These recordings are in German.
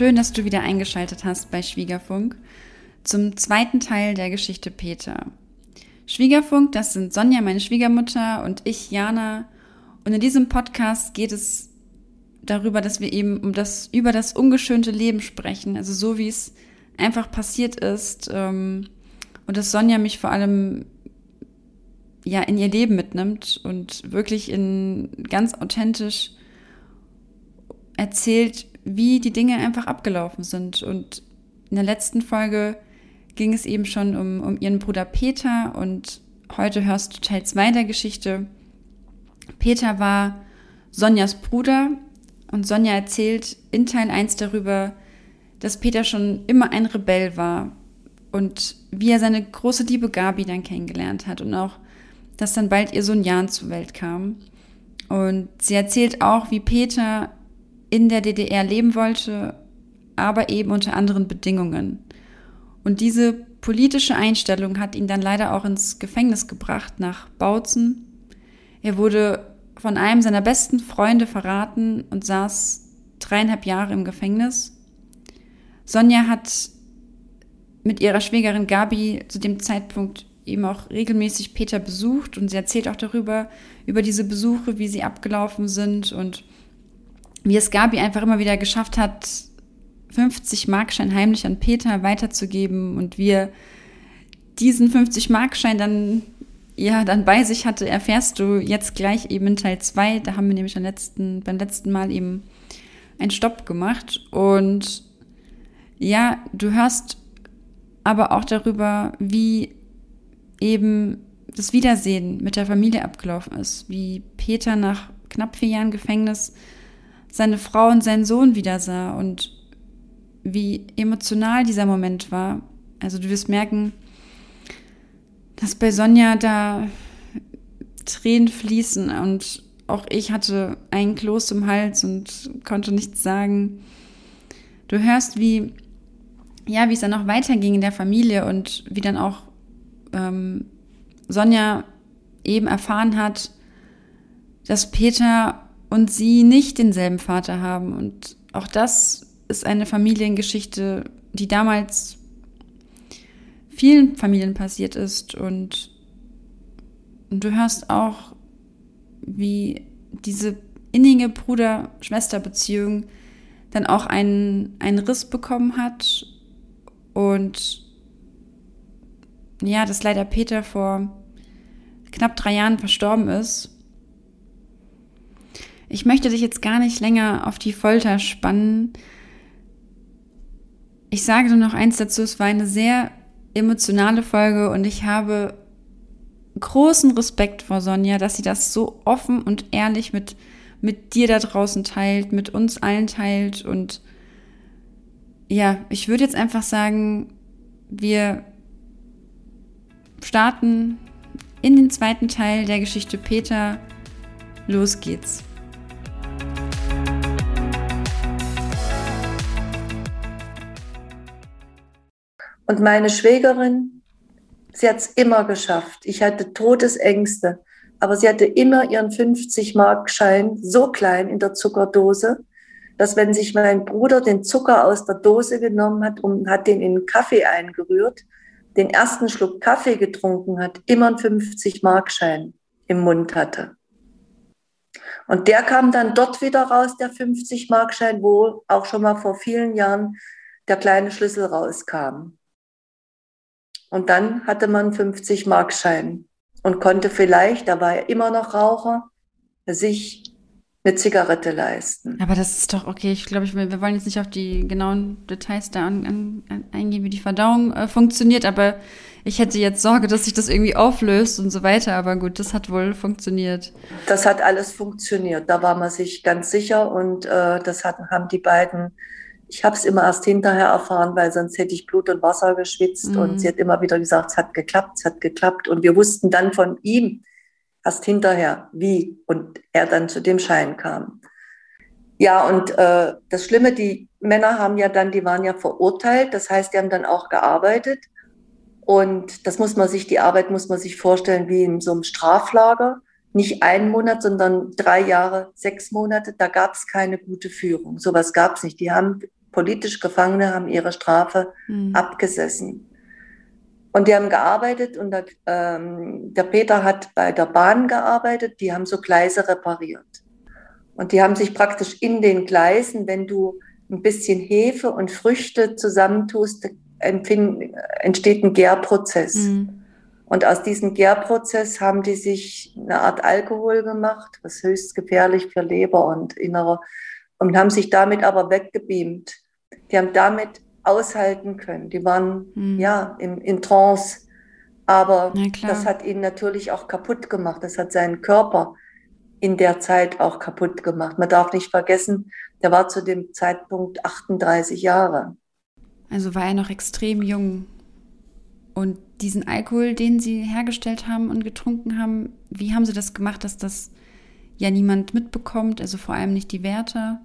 Schön, dass du wieder eingeschaltet hast bei Schwiegerfunk zum zweiten Teil der Geschichte Peter. Schwiegerfunk, das sind Sonja, meine Schwiegermutter, und ich, Jana. Und in diesem Podcast geht es darüber, dass wir eben um das, über das ungeschönte Leben sprechen, also so wie es einfach passiert ist. Ähm, und dass Sonja mich vor allem ja in ihr Leben mitnimmt und wirklich in ganz authentisch erzählt, wie die Dinge einfach abgelaufen sind. Und in der letzten Folge ging es eben schon um, um ihren Bruder Peter und heute hörst du Teil 2 der Geschichte. Peter war Sonjas Bruder und Sonja erzählt in Teil 1 darüber, dass Peter schon immer ein Rebell war und wie er seine große Liebe Gabi dann kennengelernt hat und auch, dass dann bald ihr Sohn Jan zur Welt kam. Und sie erzählt auch, wie Peter in der DDR leben wollte, aber eben unter anderen Bedingungen. Und diese politische Einstellung hat ihn dann leider auch ins Gefängnis gebracht nach Bautzen. Er wurde von einem seiner besten Freunde verraten und saß dreieinhalb Jahre im Gefängnis. Sonja hat mit ihrer Schwägerin Gabi zu dem Zeitpunkt eben auch regelmäßig Peter besucht und sie erzählt auch darüber, über diese Besuche, wie sie abgelaufen sind und wie es Gabi einfach immer wieder geschafft hat, 50 Markschein heimlich an Peter weiterzugeben und wie er diesen 50 Markschein dann ja dann bei sich hatte, erfährst du jetzt gleich eben in Teil 2. Da haben wir nämlich beim letzten, beim letzten Mal eben einen Stopp gemacht. Und ja, du hörst aber auch darüber, wie eben das Wiedersehen mit der Familie abgelaufen ist, wie Peter nach knapp vier Jahren Gefängnis seine Frau und seinen Sohn wieder sah und wie emotional dieser Moment war. Also du wirst merken, dass bei Sonja da Tränen fließen und auch ich hatte einen Kloß im Hals und konnte nichts sagen. Du hörst, wie, ja, wie es dann auch weiterging in der Familie und wie dann auch ähm, Sonja eben erfahren hat, dass Peter und sie nicht denselben Vater haben. Und auch das ist eine Familiengeschichte, die damals vielen Familien passiert ist. Und, und du hörst auch, wie diese innige Bruder-Schwester-Beziehung dann auch einen, einen Riss bekommen hat. Und ja, dass leider Peter vor knapp drei Jahren verstorben ist. Ich möchte dich jetzt gar nicht länger auf die Folter spannen. Ich sage nur noch eins dazu, es war eine sehr emotionale Folge und ich habe großen Respekt vor Sonja, dass sie das so offen und ehrlich mit, mit dir da draußen teilt, mit uns allen teilt und ja, ich würde jetzt einfach sagen, wir starten in den zweiten Teil der Geschichte Peter. Los geht's. Und meine Schwägerin, sie hat es immer geschafft. Ich hatte Todesängste, aber sie hatte immer ihren 50-Mark-Schein so klein in der Zuckerdose, dass wenn sich mein Bruder den Zucker aus der Dose genommen hat und hat den in Kaffee eingerührt, den ersten Schluck Kaffee getrunken hat, immer einen 50-Mark-Schein im Mund hatte. Und der kam dann dort wieder raus, der 50-Mark-Schein, wo auch schon mal vor vielen Jahren der kleine Schlüssel rauskam. Und dann hatte man 50 Markschein und konnte vielleicht, da war er immer noch Raucher, sich eine Zigarette leisten. Aber das ist doch okay. Ich glaube, wir wollen jetzt nicht auf die genauen Details da an, an, eingehen, wie die Verdauung äh, funktioniert, aber ich hätte jetzt Sorge, dass sich das irgendwie auflöst und so weiter. Aber gut, das hat wohl funktioniert. Das hat alles funktioniert. Da war man sich ganz sicher und äh, das hat, haben die beiden ich habe es immer erst hinterher erfahren, weil sonst hätte ich Blut und Wasser geschwitzt. Mhm. Und sie hat immer wieder gesagt, es hat geklappt, es hat geklappt. Und wir wussten dann von ihm erst hinterher, wie und er dann zu dem Schein kam. Ja, und äh, das Schlimme, die Männer haben ja dann, die waren ja verurteilt. Das heißt, die haben dann auch gearbeitet. Und das muss man sich, die Arbeit muss man sich vorstellen wie in so einem Straflager. Nicht einen Monat, sondern drei Jahre, sechs Monate. Da gab es keine gute Führung. Sowas gab es nicht. Die haben politisch Gefangene haben ihre Strafe mhm. abgesessen. Und die haben gearbeitet und der, ähm, der Peter hat bei der Bahn gearbeitet, die haben so Gleise repariert. Und die haben sich praktisch in den Gleisen, wenn du ein bisschen Hefe und Früchte zusammentust, entsteht ein Gärprozess. Mhm. Und aus diesem Gärprozess haben die sich eine Art Alkohol gemacht, was höchst gefährlich für Leber und Innere, und haben sich damit aber weggebeamt. Die haben damit aushalten können. Die waren mhm. ja im, in Trance. Aber das hat ihn natürlich auch kaputt gemacht. Das hat seinen Körper in der Zeit auch kaputt gemacht. Man darf nicht vergessen, der war zu dem Zeitpunkt 38 Jahre. Also war er noch extrem jung. Und diesen Alkohol, den Sie hergestellt haben und getrunken haben, wie haben Sie das gemacht, dass das ja niemand mitbekommt, also vor allem nicht die Wärter?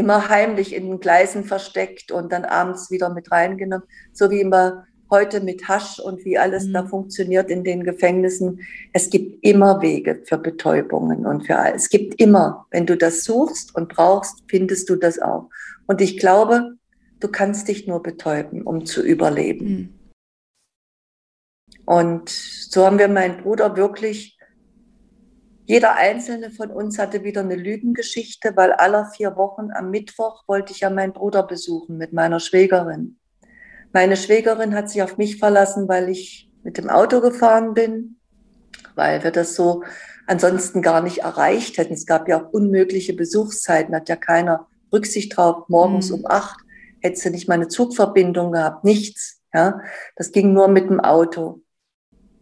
Immer heimlich in den Gleisen versteckt und dann abends wieder mit reingenommen, so wie immer heute mit Hasch und wie alles mhm. da funktioniert in den Gefängnissen. Es gibt immer Wege für Betäubungen und für alles. Es gibt immer, wenn du das suchst und brauchst, findest du das auch. Und ich glaube, du kannst dich nur betäuben, um zu überleben. Mhm. Und so haben wir meinen Bruder wirklich jeder einzelne von uns hatte wieder eine Lügengeschichte, weil aller vier Wochen am Mittwoch wollte ich ja meinen Bruder besuchen mit meiner Schwägerin. Meine Schwägerin hat sich auf mich verlassen, weil ich mit dem Auto gefahren bin, weil wir das so ansonsten gar nicht erreicht hätten. Es gab ja auch unmögliche Besuchszeiten, hat ja keiner Rücksicht drauf. Morgens mhm. um acht hätte sie nicht mal eine Zugverbindung gehabt, nichts. Ja, das ging nur mit dem Auto.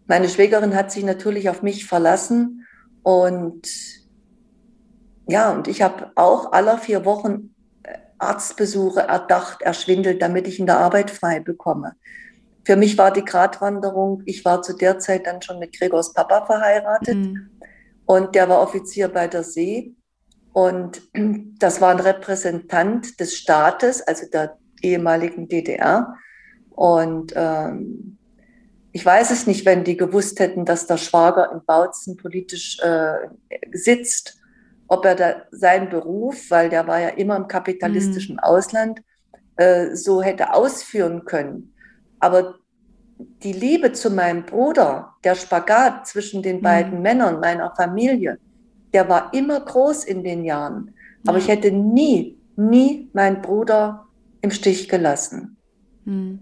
Meine Schwägerin hat sich natürlich auf mich verlassen und ja, und ich habe auch alle vier Wochen äh, Arztbesuche erdacht, erschwindelt, damit ich in der Arbeit frei bekomme. Für mich war die Gratwanderung, ich war zu der Zeit dann schon mit Gregors Papa verheiratet mhm. und der war Offizier bei der See. Und das war ein Repräsentant des Staates, also der ehemaligen DDR. Und ähm, ich weiß es nicht, wenn die gewusst hätten, dass der Schwager in Bautzen politisch äh, sitzt, ob er da seinen Beruf, weil der war ja immer im kapitalistischen mhm. Ausland, äh, so hätte ausführen können. Aber die Liebe zu meinem Bruder, der Spagat zwischen den mhm. beiden Männern meiner Familie, der war immer groß in den Jahren. Aber ja. ich hätte nie, nie meinen Bruder im Stich gelassen. Mhm.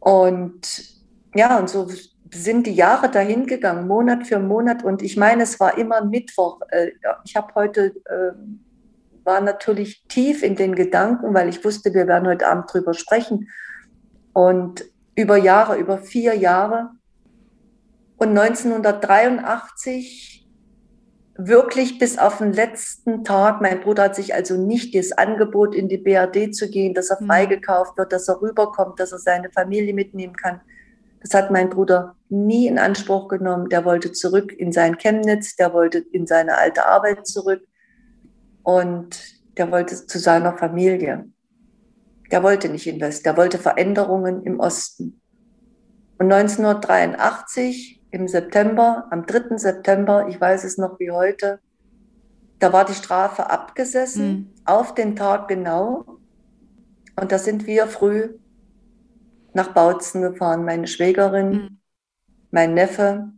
Und ja, und so sind die Jahre dahin gegangen, Monat für Monat. Und ich meine, es war immer Mittwoch. Äh, ich habe heute, ähm, war natürlich tief in den Gedanken, weil ich wusste, wir werden heute Abend drüber sprechen. Und über Jahre, über vier Jahre. Und 1983 wirklich bis auf den letzten Tag. Mein Bruder hat sich also nicht das Angebot in die BRD zu gehen, dass er mhm. freigekauft wird, dass er rüberkommt, dass er seine Familie mitnehmen kann. Das hat mein Bruder nie in Anspruch genommen. Der wollte zurück in sein Chemnitz, der wollte in seine alte Arbeit zurück und der wollte zu seiner Familie. Der wollte nicht investieren, der wollte Veränderungen im Osten. Und 1983 im September, am 3. September, ich weiß es noch wie heute, da war die Strafe abgesessen, mhm. auf den Tag genau. Und da sind wir früh nach Bautzen gefahren. Meine Schwägerin, mhm. mein Neffe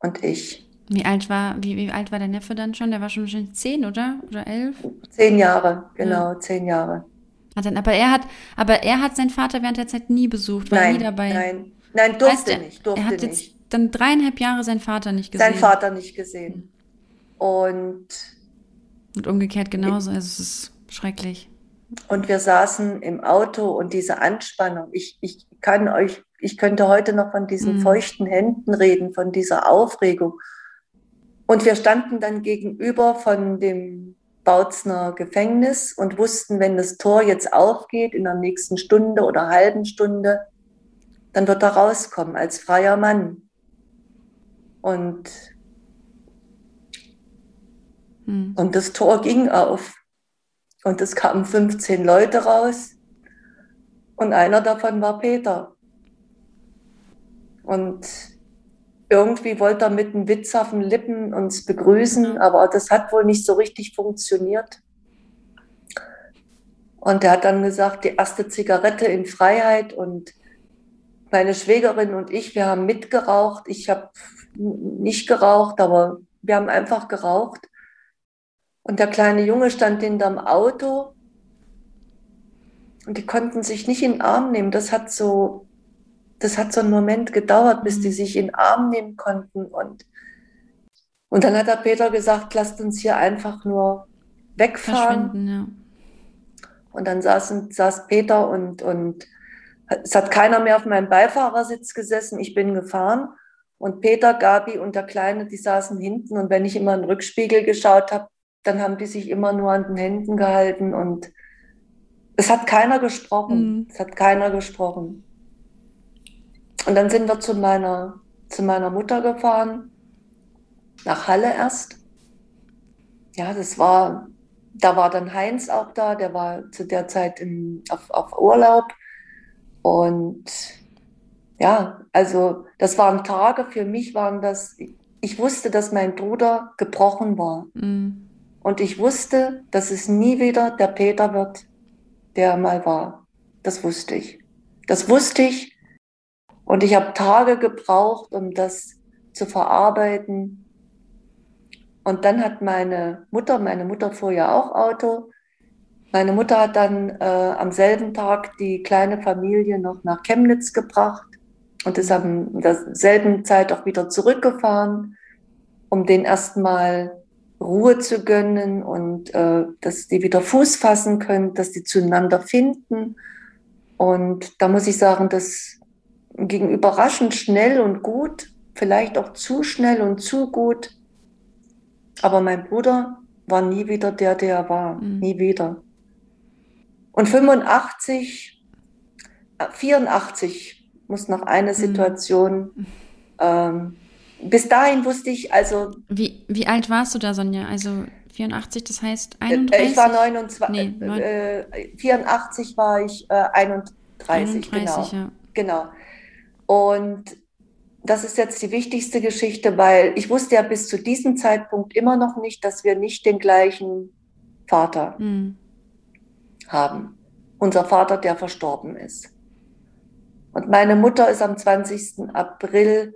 und ich. Wie alt war, wie, wie alt war der Neffe dann schon? Der war schon wahrscheinlich zehn, oder? Oder elf? Zehn Jahre, genau, ja. zehn Jahre. Hat dann, aber er hat, aber er hat seinen Vater während der Zeit nie besucht, war nein, nie dabei. Nein, nein, durfte heißt, nicht, durfte er hat nicht. jetzt dann dreieinhalb Jahre seinen Vater nicht gesehen. Seinen Vater nicht gesehen. Mhm. Und und umgekehrt genauso. Also es ist schrecklich. Und wir saßen im Auto und diese Anspannung, ich, ich kann euch, ich könnte heute noch von diesen mhm. feuchten Händen reden, von dieser Aufregung. Und wir standen dann gegenüber von dem Bautzner Gefängnis und wussten, wenn das Tor jetzt aufgeht in der nächsten Stunde oder halben Stunde, dann wird er rauskommen als freier Mann. Und, mhm. und das Tor ging auf. Und es kamen 15 Leute raus und einer davon war Peter. Und irgendwie wollte er mit einem Witz auf den Lippen uns begrüßen, aber das hat wohl nicht so richtig funktioniert. Und er hat dann gesagt, die erste Zigarette in Freiheit und meine Schwägerin und ich, wir haben mitgeraucht. Ich habe nicht geraucht, aber wir haben einfach geraucht. Und der kleine Junge stand hinterm Auto und die konnten sich nicht in den Arm nehmen. Das hat so, das hat so einen Moment gedauert, bis die mhm. sich in den Arm nehmen konnten. Und, und dann hat der Peter gesagt, lasst uns hier einfach nur wegfahren. Ja. Und dann saßen, saß Peter und, und es hat keiner mehr auf meinem Beifahrersitz gesessen. Ich bin gefahren und Peter, Gabi und der Kleine, die saßen hinten. Und wenn ich immer in den Rückspiegel geschaut habe, dann haben die sich immer nur an den Händen gehalten und es hat keiner gesprochen. Mhm. Es hat keiner gesprochen. Und dann sind wir zu meiner, zu meiner Mutter gefahren, nach Halle erst. Ja, das war, da war dann Heinz auch da, der war zu der Zeit in, auf, auf Urlaub. Und ja, also das waren Tage, für mich waren das, ich wusste, dass mein Bruder gebrochen war. Mhm. Und ich wusste, dass es nie wieder der Peter wird, der mal war. Das wusste ich. Das wusste ich. Und ich habe Tage gebraucht, um das zu verarbeiten. Und dann hat meine Mutter, meine Mutter fuhr ja auch Auto, meine Mutter hat dann äh, am selben Tag die kleine Familie noch nach Chemnitz gebracht und ist in derselben Zeit auch wieder zurückgefahren, um den erstmal Ruhe zu gönnen und äh, dass die wieder Fuß fassen können, dass die zueinander finden. Und da muss ich sagen, das ging überraschend schnell und gut, vielleicht auch zu schnell und zu gut. Aber mein Bruder war nie wieder der, der er war, mhm. nie wieder. Und 85, 84 äh, muss noch eine mhm. Situation mhm. ähm, bis dahin wusste ich, also. Wie, wie alt warst du da, Sonja? Also 84, das heißt 31? Äh, ich war 29, nee, äh, 84 war ich äh, 31, 31, genau. Ja. Genau. Und das ist jetzt die wichtigste Geschichte, weil ich wusste ja bis zu diesem Zeitpunkt immer noch nicht, dass wir nicht den gleichen Vater mhm. haben. Unser Vater, der verstorben ist. Und meine Mutter ist am 20. April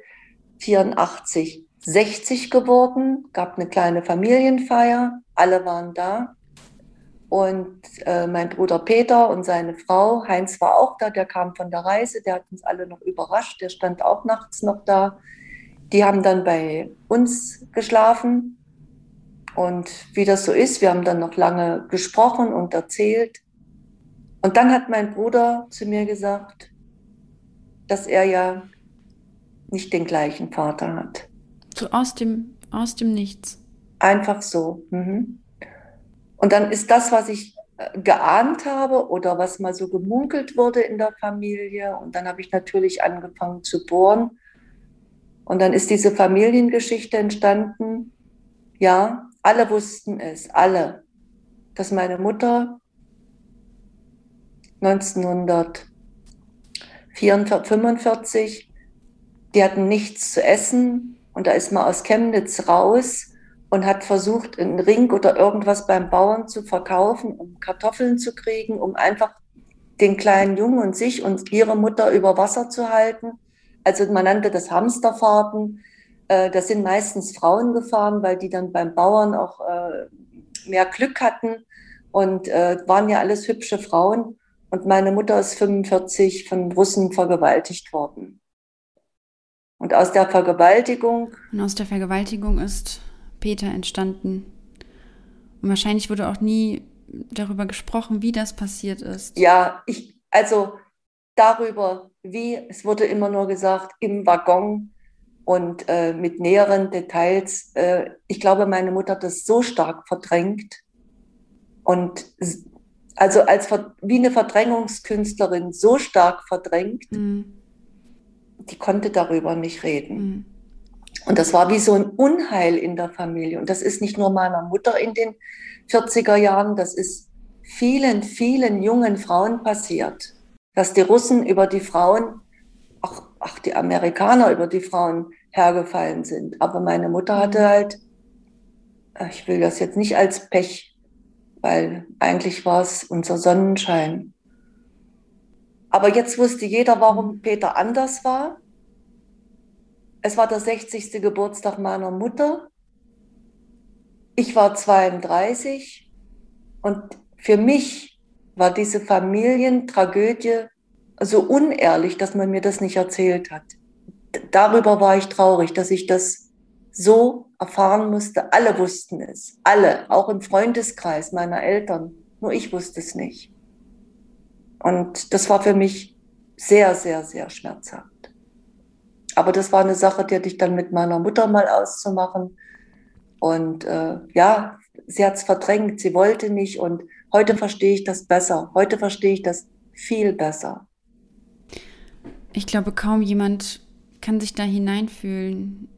84 60 geworden, gab eine kleine Familienfeier, alle waren da. Und äh, mein Bruder Peter und seine Frau, Heinz war auch da, der kam von der Reise, der hat uns alle noch überrascht, der stand auch nachts noch da. Die haben dann bei uns geschlafen. Und wie das so ist, wir haben dann noch lange gesprochen und erzählt. Und dann hat mein Bruder zu mir gesagt, dass er ja nicht den gleichen Vater hat. So aus dem, aus dem Nichts. Einfach so. Mhm. Und dann ist das, was ich äh, geahnt habe oder was mal so gemunkelt wurde in der Familie. Und dann habe ich natürlich angefangen zu bohren. Und dann ist diese Familiengeschichte entstanden. Ja, alle wussten es, alle, dass meine Mutter 1945 die hatten nichts zu essen und da ist man aus Chemnitz raus und hat versucht, einen Ring oder irgendwas beim Bauern zu verkaufen, um Kartoffeln zu kriegen, um einfach den kleinen Jungen und sich und ihre Mutter über Wasser zu halten. Also man nannte das Hamsterfahrten. Äh, das sind meistens Frauen gefahren, weil die dann beim Bauern auch äh, mehr Glück hatten und äh, waren ja alles hübsche Frauen. Und meine Mutter ist 45 von Russen vergewaltigt worden. Und aus der Vergewaltigung. Und aus der Vergewaltigung ist Peter entstanden. Und wahrscheinlich wurde auch nie darüber gesprochen, wie das passiert ist. Ja, ich, also darüber, wie, es wurde immer nur gesagt, im Waggon und äh, mit näheren Details. Äh, ich glaube, meine Mutter hat das so stark verdrängt und also als wie eine Verdrängungskünstlerin so stark verdrängt. Mhm die konnte darüber nicht reden. Mhm. Und das war wie so ein Unheil in der Familie. Und das ist nicht nur meiner Mutter in den 40er Jahren, das ist vielen, vielen jungen Frauen passiert, dass die Russen über die Frauen, ach, ach die Amerikaner über die Frauen hergefallen sind. Aber meine Mutter hatte mhm. halt, ich will das jetzt nicht als Pech weil eigentlich war es unser Sonnenschein. Aber jetzt wusste jeder, warum Peter anders war. Es war der 60. Geburtstag meiner Mutter. Ich war 32 und für mich war diese Familientragödie so unehrlich, dass man mir das nicht erzählt hat. Darüber war ich traurig, dass ich das so erfahren musste. Alle wussten es. Alle, auch im Freundeskreis meiner Eltern. Nur ich wusste es nicht. Und das war für mich sehr, sehr, sehr schmerzhaft. Aber das war eine Sache, die hatte ich dann mit meiner Mutter mal auszumachen. Und äh, ja, sie hat es verdrängt, sie wollte nicht. Und heute verstehe ich das besser. Heute verstehe ich das viel besser. Ich glaube, kaum jemand kann sich da hineinfühlen.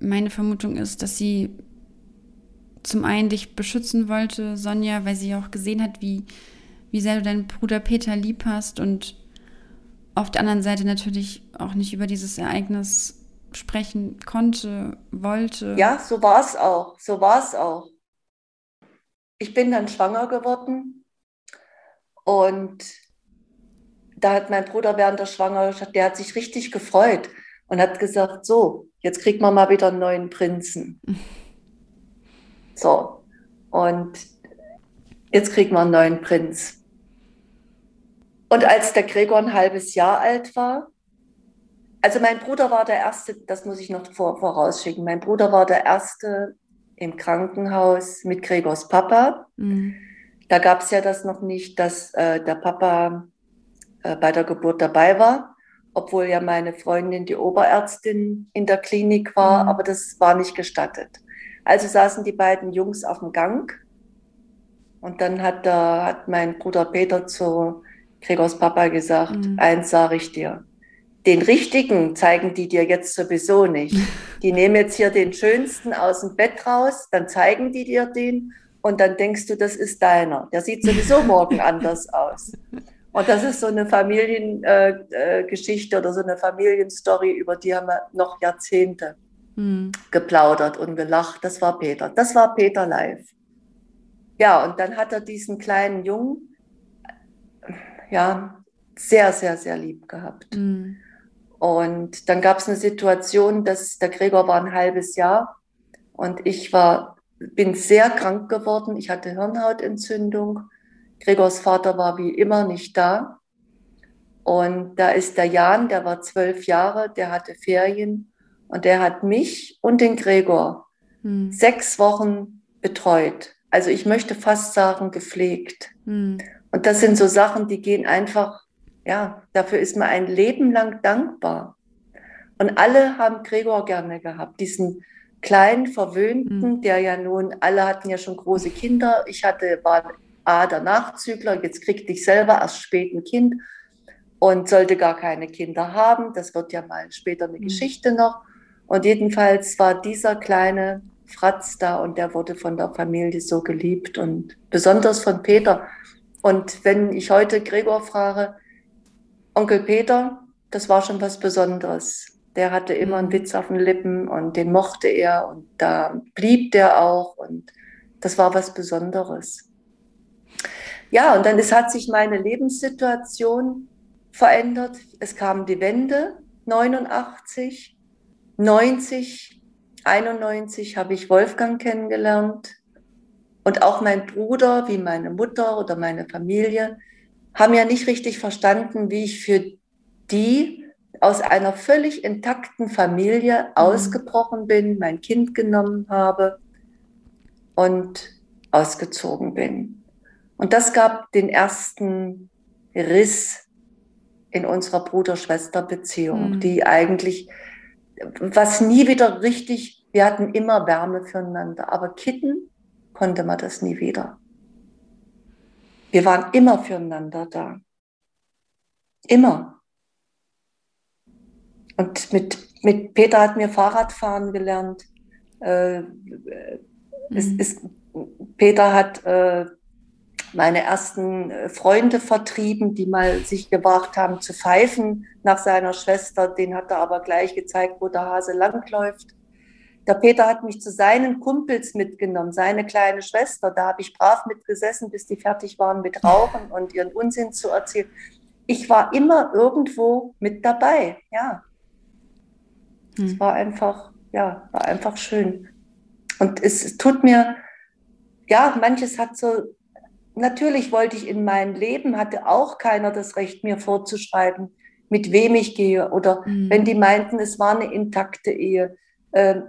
Meine Vermutung ist, dass sie zum einen dich beschützen wollte, Sonja, weil sie auch gesehen hat, wie, wie sehr du deinen Bruder Peter lieb hast und auf der anderen Seite natürlich auch nicht über dieses Ereignis sprechen konnte, wollte. Ja, so war es auch. So war es auch. Ich bin dann schwanger geworden und da hat mein Bruder während der Schwangerschaft, der hat sich richtig gefreut und hat gesagt, so, jetzt kriegt man mal wieder einen neuen Prinzen. So, und jetzt kriegt man einen neuen Prinz. Und als der Gregor ein halbes Jahr alt war, also mein Bruder war der Erste, das muss ich noch vor, vorausschicken, mein Bruder war der Erste im Krankenhaus mit Gregors Papa. Mhm. Da gab es ja das noch nicht, dass äh, der Papa äh, bei der Geburt dabei war, obwohl ja meine Freundin die Oberärztin in der Klinik war, mhm. aber das war nicht gestattet. Also saßen die beiden Jungs auf dem Gang und dann hat, der, hat mein Bruder Peter zu Gregors Papa gesagt, mhm. eins sage ich dir, den richtigen zeigen die dir jetzt sowieso nicht. Die nehmen jetzt hier den schönsten aus dem Bett raus, dann zeigen die dir den und dann denkst du, das ist deiner. Der sieht sowieso morgen anders aus. Und das ist so eine Familiengeschichte äh, äh, oder so eine Familienstory, über die haben wir noch Jahrzehnte mhm. geplaudert und gelacht. Das war Peter. Das war Peter live. Ja, und dann hat er diesen kleinen Jungen ja, sehr, sehr, sehr lieb gehabt. Mhm. Und dann gab es eine Situation, dass der Gregor war ein halbes Jahr und ich war, bin sehr krank geworden. Ich hatte Hirnhautentzündung. Gregors Vater war wie immer nicht da. Und da ist der Jan, der war zwölf Jahre, der hatte Ferien und der hat mich und den Gregor mhm. sechs Wochen betreut. Also ich möchte fast sagen, gepflegt. Mhm. Und das sind so Sachen, die gehen einfach, ja, dafür ist man ein Leben lang dankbar. Und alle haben Gregor gerne gehabt, diesen kleinen, verwöhnten, mhm. der ja nun, alle hatten ja schon große Kinder. Ich hatte, war A, der Nachzügler, jetzt kriegte ich selber erst spät ein Kind und sollte gar keine Kinder haben. Das wird ja mal später eine mhm. Geschichte noch. Und jedenfalls war dieser kleine Fratz da und der wurde von der Familie so geliebt und besonders von Peter. Und wenn ich heute Gregor frage, Onkel Peter, das war schon was Besonderes. Der hatte immer einen Witz auf den Lippen und den mochte er und da blieb der auch und das war was Besonderes. Ja, und dann ist, hat sich meine Lebenssituation verändert. Es kam die Wende, 89, 90, 91 habe ich Wolfgang kennengelernt. Und auch mein Bruder, wie meine Mutter oder meine Familie, haben ja nicht richtig verstanden, wie ich für die aus einer völlig intakten Familie mhm. ausgebrochen bin, mein Kind genommen habe und ausgezogen bin. Und das gab den ersten Riss in unserer Bruder-Schwester-Beziehung, mhm. die eigentlich, was nie wieder richtig, wir hatten immer Wärme füreinander, aber Kitten konnte man das nie wieder. Wir waren immer füreinander da. Immer. Und mit, mit Peter hat mir Fahrradfahren gelernt. Äh, mhm. es, es, Peter hat äh, meine ersten äh, Freunde vertrieben, die mal sich gewagt haben zu pfeifen nach seiner Schwester. Den hat er aber gleich gezeigt, wo der Hase langläuft. Der Peter hat mich zu seinen Kumpels mitgenommen, seine kleine Schwester. Da habe ich brav mitgesessen, bis die fertig waren mit Rauchen und ihren Unsinn zu erzählen. Ich war immer irgendwo mit dabei, ja. Hm. Es war einfach, ja, war einfach schön. Und es, tut mir, ja, manches hat so, natürlich wollte ich in mein Leben, hatte auch keiner das Recht, mir vorzuschreiben, mit wem ich gehe. Oder mhm. wenn die meinten, es war eine intakte Ehe. Äh,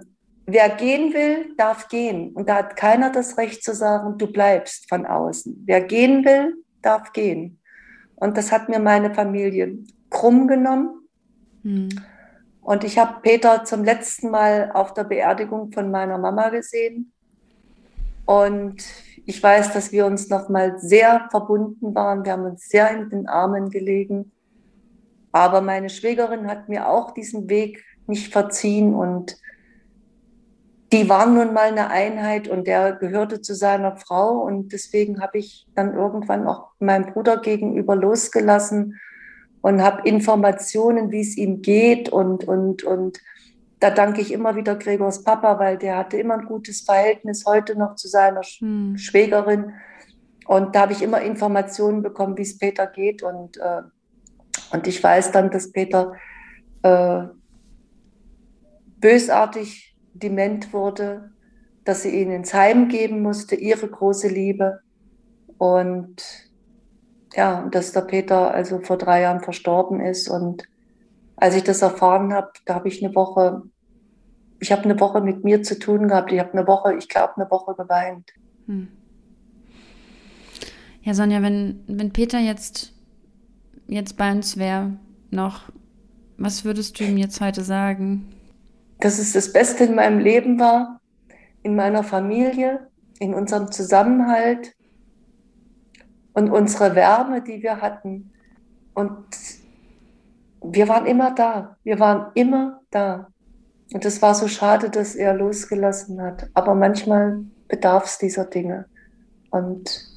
wer gehen will, darf gehen. Und da hat keiner das Recht zu sagen, du bleibst von außen. Wer gehen will, darf gehen. Und das hat mir meine Familie krumm genommen. Mhm. Und ich habe Peter zum letzten Mal auf der Beerdigung von meiner Mama gesehen. Und ich weiß, dass wir uns noch mal sehr verbunden waren. Wir haben uns sehr in den Armen gelegen. Aber meine Schwägerin hat mir auch diesen Weg nicht verziehen und die waren nun mal eine Einheit und der gehörte zu seiner Frau. Und deswegen habe ich dann irgendwann auch meinem Bruder gegenüber losgelassen und habe Informationen, wie es ihm geht. Und, und, und da danke ich immer wieder Gregors Papa, weil der hatte immer ein gutes Verhältnis heute noch zu seiner hm. Schwägerin. Und da habe ich immer Informationen bekommen, wie es Peter geht. Und, äh, und ich weiß dann, dass Peter äh, bösartig dement wurde, dass sie ihn ins Heim geben musste, ihre große Liebe und ja, dass der Peter also vor drei Jahren verstorben ist. Und als ich das erfahren habe, da habe ich eine Woche, ich habe eine Woche mit mir zu tun gehabt. Ich habe eine Woche, ich glaube, eine Woche geweint. Hm. Ja, Sonja, wenn, wenn Peter jetzt, jetzt bei uns wäre, noch, was würdest du ihm jetzt heute sagen? Dass es das Beste in meinem Leben war, in meiner Familie, in unserem Zusammenhalt, und unsere Wärme, die wir hatten. Und wir waren immer da. Wir waren immer da. Und es war so schade, dass er losgelassen hat. Aber manchmal bedarf es dieser Dinge. Und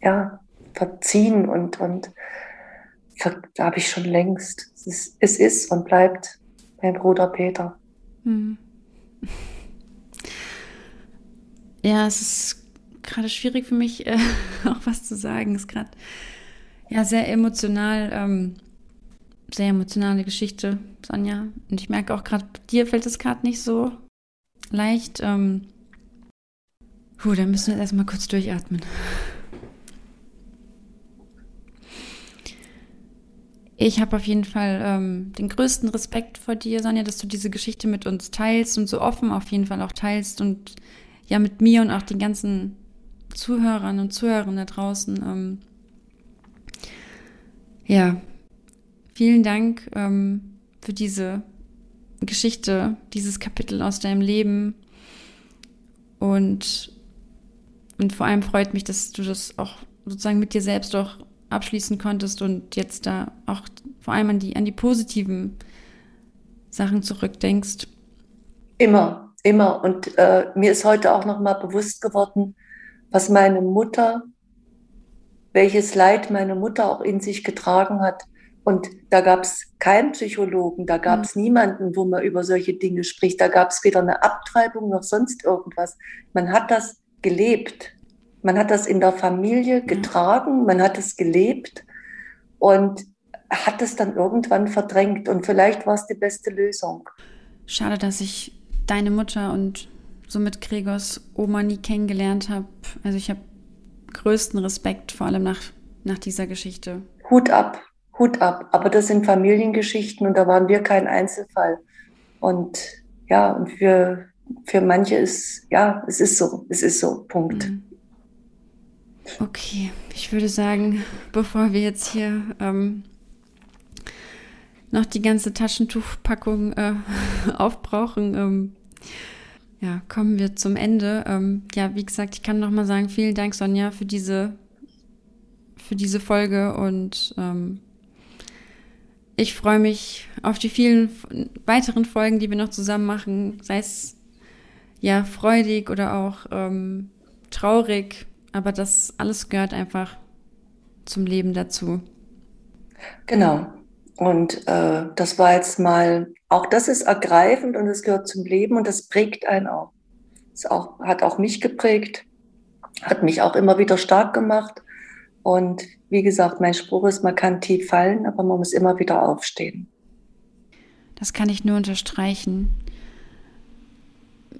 ja, verziehen und, und da habe ich schon längst. Es ist, es ist und bleibt mein Bruder Peter. Hm. Ja, es ist gerade schwierig für mich, äh, auch was zu sagen. Ist gerade ja sehr emotional, ähm, sehr emotionale Geschichte, Sonja. Und ich merke auch gerade, dir fällt es gerade nicht so leicht. Ähm, puh, da müssen wir jetzt erstmal kurz durchatmen. Ich habe auf jeden Fall ähm, den größten Respekt vor dir, Sonja, dass du diese Geschichte mit uns teilst und so offen auf jeden Fall auch teilst und ja mit mir und auch den ganzen Zuhörern und Zuhörern da draußen. Ähm, ja, vielen Dank ähm, für diese Geschichte, dieses Kapitel aus deinem Leben. Und, und vor allem freut mich, dass du das auch sozusagen mit dir selbst auch abschließen konntest und jetzt da auch vor allem an die, an die positiven Sachen zurückdenkst. Immer, immer. Und äh, mir ist heute auch nochmal bewusst geworden, was meine Mutter, welches Leid meine Mutter auch in sich getragen hat. Und da gab es keinen Psychologen, da gab es mhm. niemanden, wo man über solche Dinge spricht. Da gab es weder eine Abtreibung noch sonst irgendwas. Man hat das gelebt. Man hat das in der Familie getragen, man hat es gelebt und hat es dann irgendwann verdrängt. Und vielleicht war es die beste Lösung. Schade, dass ich deine Mutter und somit Gregors Oma nie kennengelernt habe. Also ich habe größten Respekt, vor allem nach, nach dieser Geschichte. Hut ab, Hut ab. Aber das sind Familiengeschichten und da waren wir kein Einzelfall. Und ja, und für, für manche ist, ja, es ist so, es ist so, Punkt. Mhm. Okay, ich würde sagen, bevor wir jetzt hier ähm, noch die ganze Taschentuchpackung äh, aufbrauchen, ähm, ja, kommen wir zum Ende. Ähm, ja, wie gesagt, ich kann noch mal sagen, vielen Dank, Sonja, für diese, für diese Folge und ähm, ich freue mich auf die vielen weiteren Folgen, die wir noch zusammen machen, sei es ja freudig oder auch ähm, traurig, aber das alles gehört einfach zum Leben dazu. Genau. Und äh, das war jetzt mal, auch das ist ergreifend und es gehört zum Leben und das prägt einen auch. Es auch, hat auch mich geprägt, hat mich auch immer wieder stark gemacht. Und wie gesagt, mein Spruch ist, man kann tief fallen, aber man muss immer wieder aufstehen. Das kann ich nur unterstreichen.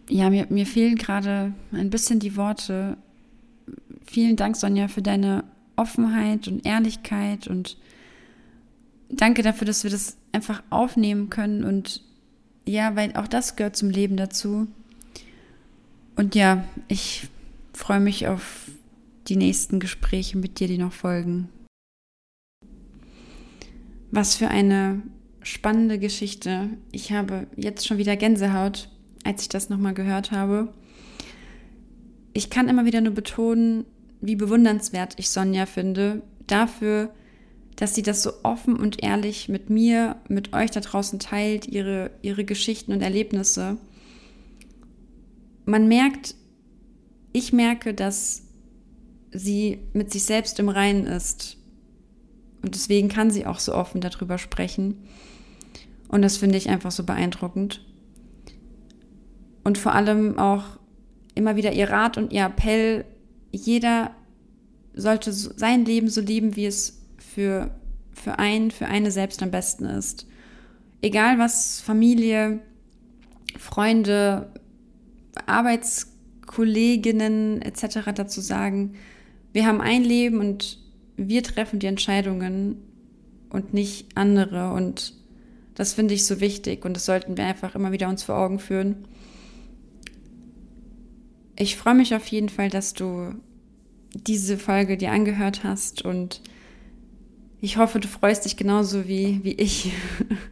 Ja, mir, mir fehlen gerade ein bisschen die Worte. Vielen Dank, Sonja, für deine Offenheit und Ehrlichkeit und danke dafür, dass wir das einfach aufnehmen können und ja, weil auch das gehört zum Leben dazu. Und ja, ich freue mich auf die nächsten Gespräche mit dir, die noch folgen. Was für eine spannende Geschichte. Ich habe jetzt schon wieder Gänsehaut, als ich das nochmal gehört habe. Ich kann immer wieder nur betonen, wie bewundernswert ich Sonja finde, dafür, dass sie das so offen und ehrlich mit mir, mit euch da draußen teilt, ihre, ihre Geschichten und Erlebnisse. Man merkt, ich merke, dass sie mit sich selbst im Reinen ist. Und deswegen kann sie auch so offen darüber sprechen. Und das finde ich einfach so beeindruckend. Und vor allem auch immer wieder ihr Rat und ihr Appell, jeder sollte sein Leben so leben, wie es für, für einen, für eine selbst am besten ist. Egal was Familie, Freunde, Arbeitskolleginnen etc. dazu sagen, wir haben ein Leben und wir treffen die Entscheidungen und nicht andere. Und das finde ich so wichtig und das sollten wir einfach immer wieder uns vor Augen führen. Ich freue mich auf jeden Fall, dass du diese Folge dir angehört hast und ich hoffe, du freust dich genauso wie, wie ich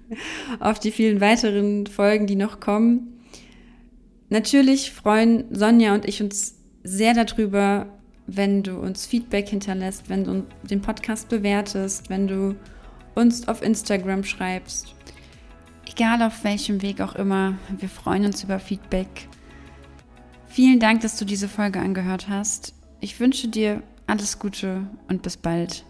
auf die vielen weiteren Folgen, die noch kommen. Natürlich freuen Sonja und ich uns sehr darüber, wenn du uns Feedback hinterlässt, wenn du den Podcast bewertest, wenn du uns auf Instagram schreibst. Egal auf welchem Weg auch immer, wir freuen uns über Feedback. Vielen Dank, dass du diese Folge angehört hast. Ich wünsche dir alles Gute und bis bald.